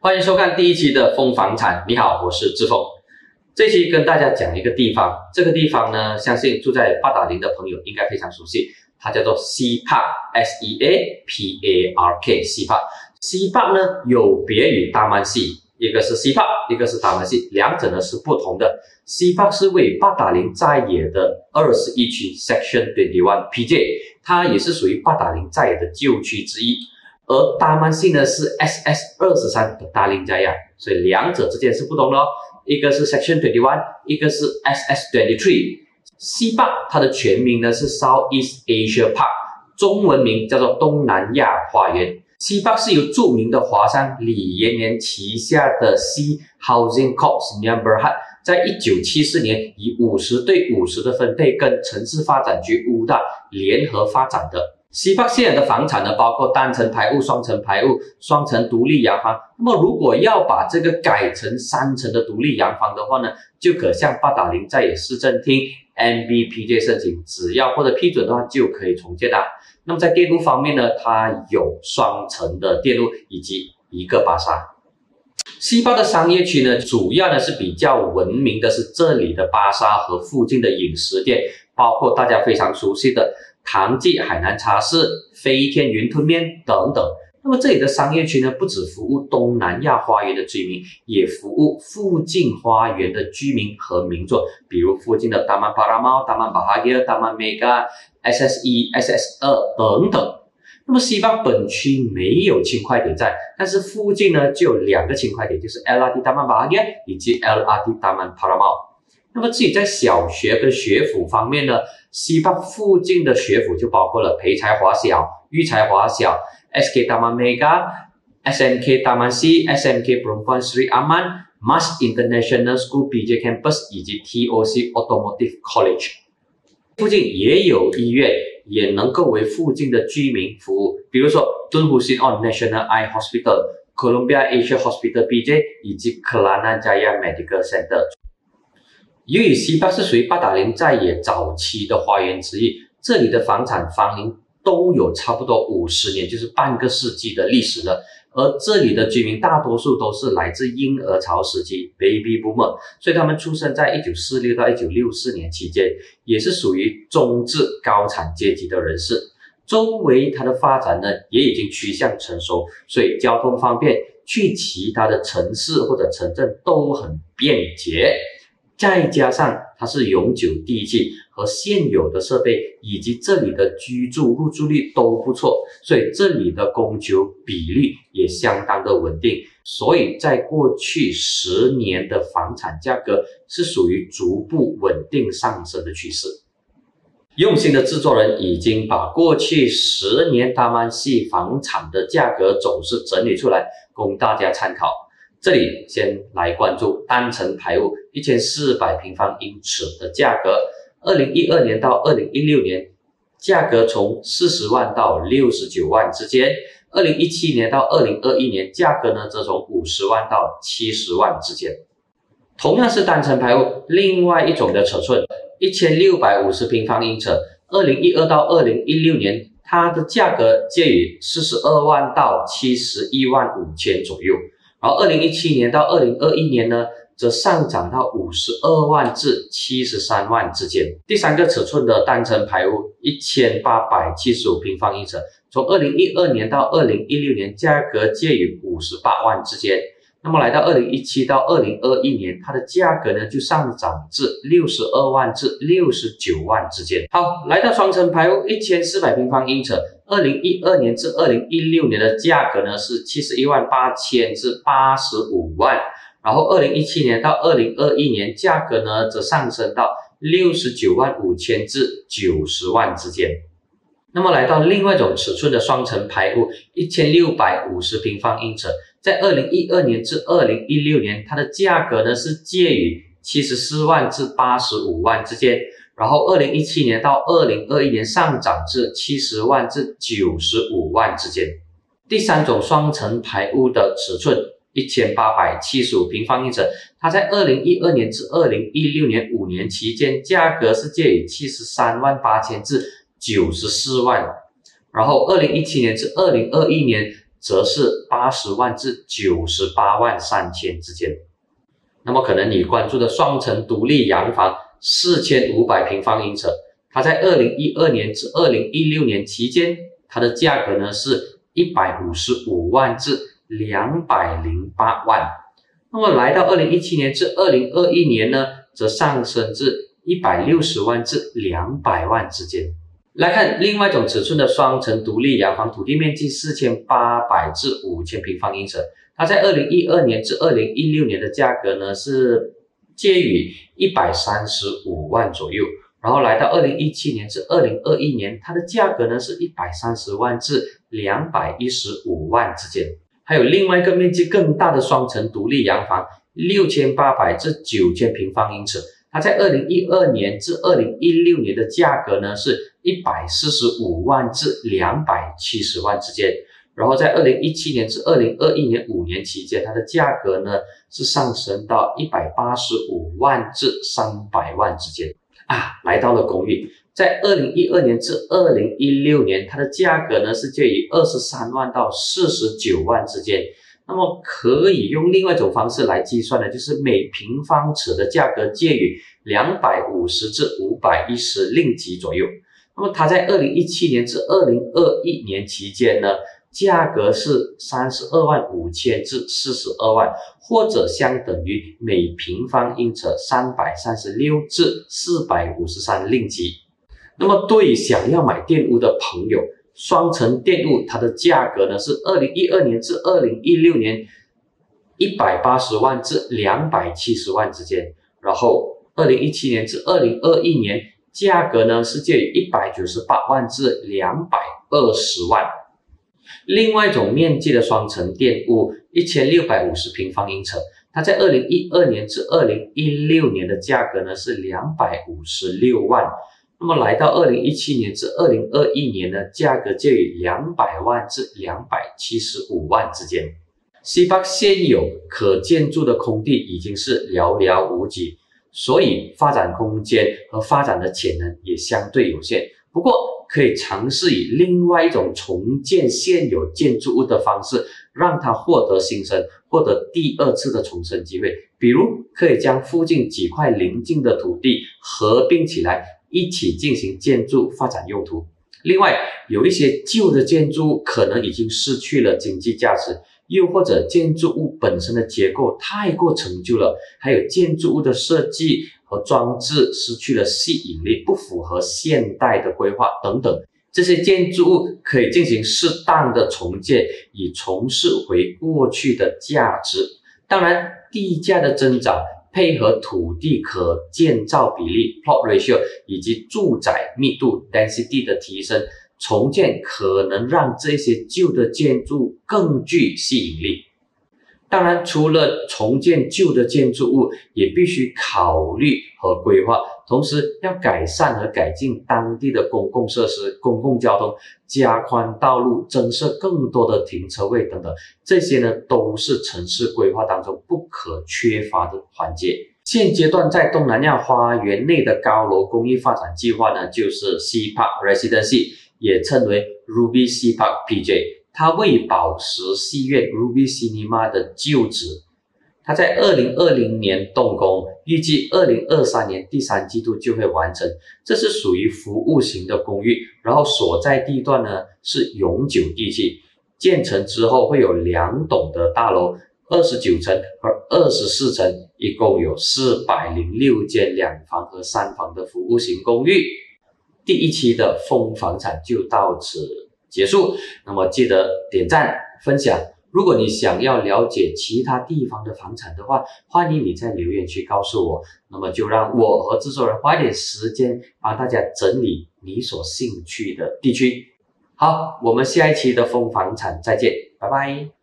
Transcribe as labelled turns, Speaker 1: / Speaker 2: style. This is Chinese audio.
Speaker 1: 欢迎收看第一期的风房产。你好，我是志峰。这期跟大家讲一个地方，这个地方呢，相信住在八达岭的朋友应该非常熟悉，它叫做西帕 S E A P A R K 西帕。西帕呢有别于大曼西，一个是西帕，一个是大曼西，两者呢是不同的。西帕是位于八达岭在野的二十一区 Section Twenty One PJ，它也是属于八达岭在野的旧区之一。而大曼西呢是 SS 二十三的大林在亚，所以两者之间是不同的哦。一个是 Section Twenty One，一个是 SS Twenty Three。西坝它的全名呢是 Southeast Asia Park，中文名叫做东南亚花园。西坝是由著名的华商李延年旗下的 C Housing Corp. Number h 在一九七四年以五十对五十的分配跟城市发展局五大联合发展的。西坝现有的房产呢，包括单层排屋、双层排屋、双层独立洋房。那么，如果要把这个改成三层的独立洋房的话呢，就可向八达岭在野市政厅 MBPJ 申请，只要获得批准的话，就可以重建啦。那么在电路方面呢，它有双层的电路以及一个巴萨。西坝的商业区呢，主要呢是比较闻名的是这里的巴沙和附近的饮食店，包括大家非常熟悉的。唐记海南茶室、飞天云吞面等等。那么这里的商业区呢，不只服务东南亚花园的居民，也服务附近花园的居民和民众，比如附近的大曼巴拉猫、大曼巴哈耶、大曼 mega、SS 一、SS 二等等。那么西方本区没有轻快点站，但是附近呢就有两个轻快点，就是 LRT 大曼巴哈耶以及 LRT 大曼巴拉猫。那么自己在小学跟学府方面呢，西坝附近的学府就包括了培才华小、育才华小、SK 大曼 Mega、SMK 大曼 C、SMK Perempuan Sri Aman、Mas International School BJ Campus 以及 TOC Automotive College。附近也有医院，也能够为附近的居民服务，比如说敦湖新 On National Eye Hospital、Columbia Asia Hospital BJ 以及 Kelana Jaya Medical Center。由于西坝是属于八达岭在野早期的花园之一，这里的房产房龄都有差不多五十年，就是半个世纪的历史了。而这里的居民大多数都是来自婴儿潮时期 （baby boomer），所以他们出生在一九四六到一九六四年期间，也是属于中至高产阶级的人士。周围它的发展呢，也已经趋向成熟，所以交通方便，去其他的城市或者城镇都很便捷。再加上它是永久地契和现有的设备，以及这里的居住入住率都不错，所以这里的供求比率也相当的稳定。所以在过去十年的房产价格是属于逐步稳定上升的趋势。用心的制作人已经把过去十年大曼系房产的价格走势整理出来，供大家参考。这里先来关注单层排屋一千四百平方英尺的价格，二零一二年到二零一六年，价格从四十万到六十九万之间；二零一七年到二零二一年，价格呢则从五十万到七十万之间。同样是单层排屋，另外一种的尺寸一千六百五十平方英尺，二零一二到二零一六年，它的价格介于四十二万到七十一万五千左右。而，二零一七年到二零二一年呢，则上涨到五十二万至七十三万之间。第三个尺寸的单层排屋，一千八百七十五平方英尺，从二零一二年到二零一六年，价格介于五十八万之间。那么来到二零一七到二零二一年，它的价格呢就上涨至六十二万至六十九万之间。好，来到双层排屋一千四百平方英尺，二零一二年至二零一六年的价格呢是七十一万八千至八十五万，然后二零一七年到二零二一年价格呢则上升到六十九万五千至九十万之间。那么来到另外一种尺寸的双层排屋一千六百五十平方英尺。在二零一二年至二零一六年，它的价格呢是介于七十四万至八十五万之间，然后二零一七年到二零二一年上涨至七十万至九十五万之间。第三种双层排屋的尺寸一千八百七十五平方英尺，它在二零一二年至二零一六年五年期间，价格是介于七十三万八千至九十四万，然后二零一七年至二零二一年。则是八十万至九十八万三千之间。那么可能你关注的双层独立洋房四千五百平方英尺，它在二零一二年至二零一六年期间，它的价格呢是一百五十五万至两百零八万。那么来到二零一七年至二零二一年呢，则上升至一百六十万至两百万之间。来看另外一种尺寸的双层独立洋房，土地面积四千八百至五千平方英尺，它在二零一二年至二零一六年的价格呢是介于一百三十五万左右，然后来到二零一七年至二零二一年，它的价格呢是一百三十万至两百一十五万之间。还有另外一个面积更大的双层独立洋房，六千八百至九千平方英尺。它在二零一二年至二零一六年的价格呢，是一百四十五万至两百七十万之间。然后在二零一七年至二零二一年五年期间，它的价格呢是上升到一百八十五万至三百万之间。啊，来到了公寓，在二零一二年至二零一六年，它的价格呢是介于二十三万到四十九万之间。那么可以用另外一种方式来计算呢，就是每平方尺的价格介于两百五十至五百一十令吉左右。那么它在二零一七年至二零二一年期间呢，价格是三十二万五千至四十二万，或者相等于每平方英尺三百三十六至四百五十三令吉。那么对于想要买电屋的朋友，双层电屋，它的价格呢是二零一二年至二零一六年一百八十万至两百七十万之间，然后二零一七年至二零二一年价格呢是介于一百九十八万至两百二十万。另外一种面积的双层电屋，一千六百五十平方英尺，它在二零一二年至二零一六年的价格呢是两百五十六万。那么来到二零一七年至二零二一年呢，价格介于两百万至两百七十五万之间。西方现有可建筑的空地已经是寥寥无几，所以发展空间和发展的潜能也相对有限。不过可以尝试以另外一种重建现有建筑物的方式，让它获得新生，获得第二次的重生机会。比如可以将附近几块邻近的土地合并起来。一起进行建筑发展用途。另外，有一些旧的建筑物可能已经失去了经济价值，又或者建筑物本身的结构太过陈旧了，还有建筑物的设计和装置失去了吸引力，不符合现代的规划等等。这些建筑物可以进行适当的重建，以重拾回过去的价值。当然，地价的增长。配合土地可建造比例 （plot ratio） 以及住宅密度 （density） 的提升，重建可能让这些旧的建筑更具吸引力。当然，除了重建旧的建筑物，也必须考虑和规划，同时要改善和改进当地的公共设施、公共交通，加宽道路，增设更多的停车位等等。这些呢，都是城市规划当中不可缺乏的环节。现阶段在东南亚花园内的高楼公寓发展计划呢，就是 C Park Residency，也称为 Ruby C Park PJ。它为宝石戏院 Ruby Cinema 的旧址，它在二零二零年动工，预计二零二三年第三季度就会完成。这是属于服务型的公寓，然后所在地段呢是永久地契，建成之后会有两栋的大楼，二十九层和二十四层，一共有四百零六间两房和三房的服务型公寓。第一期的风房产就到此。结束，那么记得点赞分享。如果你想要了解其他地方的房产的话，欢迎你在留言区告诉我。那么就让我和制作人花点时间帮大家整理你所兴趣的地区。好，我们下一期的风房产再见，拜拜。